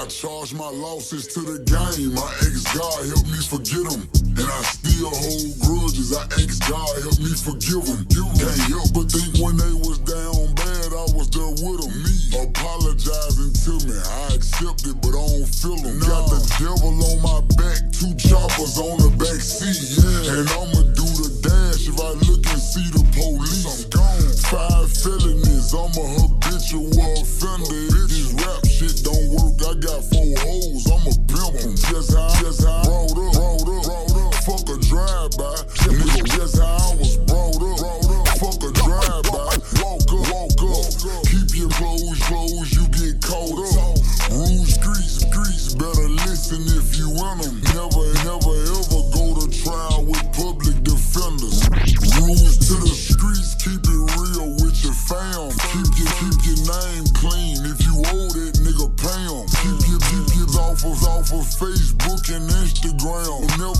I charge my losses to the game. My ex God help me forget them. And I still hold grudges. I ask God help me forgive them. Can't help but think when they was down bad, I was there with them. Me apologizing to me. I accept it, but I don't feel them. Got the devil on my back, two choppers on the back seat. Yeah. And I'ma do the dash if I look and see the And Instagram. Never,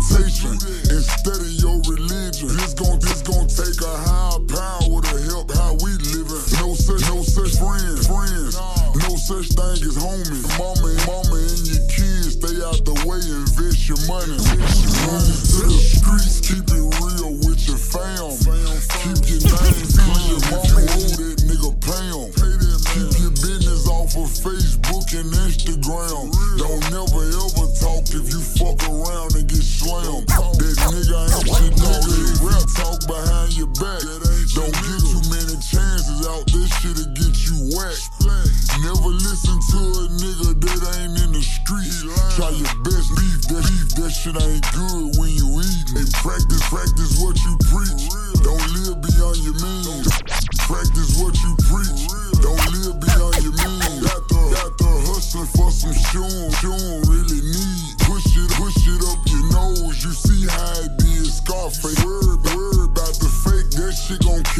your And Instagram. Don't never ever talk if you fuck around and get slammed. That nigga ain't your nigga. Rap talk behind your back. Don't get too many chances out. This shit'll get you whacked. Never listen to a nigga that ain't in the street. Try your best beef. That beef, that shit ain't good when you eat. They practice, practice what you preach. Don't live beyond your means. Practice what you preach. Don't live beyond your means.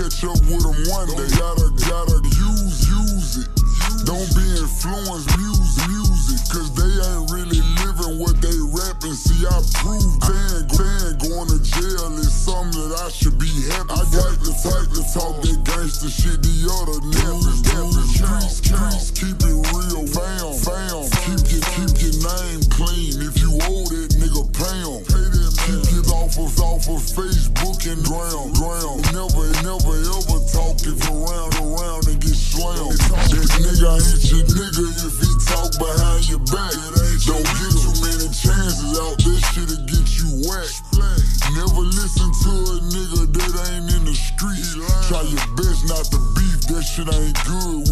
Catch up with them one day. Gotta, gotta use, use it. Don't be influenced, music, music. Cause they ain't really living what they rapping. See, I prove fan, fan going to jail is something that I should be happy. I got to fight to talk that gangster shit. The other niggas, streets, streets, keep it real, And ground, ground. Never, never ever talk if around, around and get slammed. That nigga ain't your nigga if he talk behind your back. Don't get too many chances out. This shit'll get you whacked. Never listen to a nigga that ain't in the street. Try your best not to beef. That shit ain't good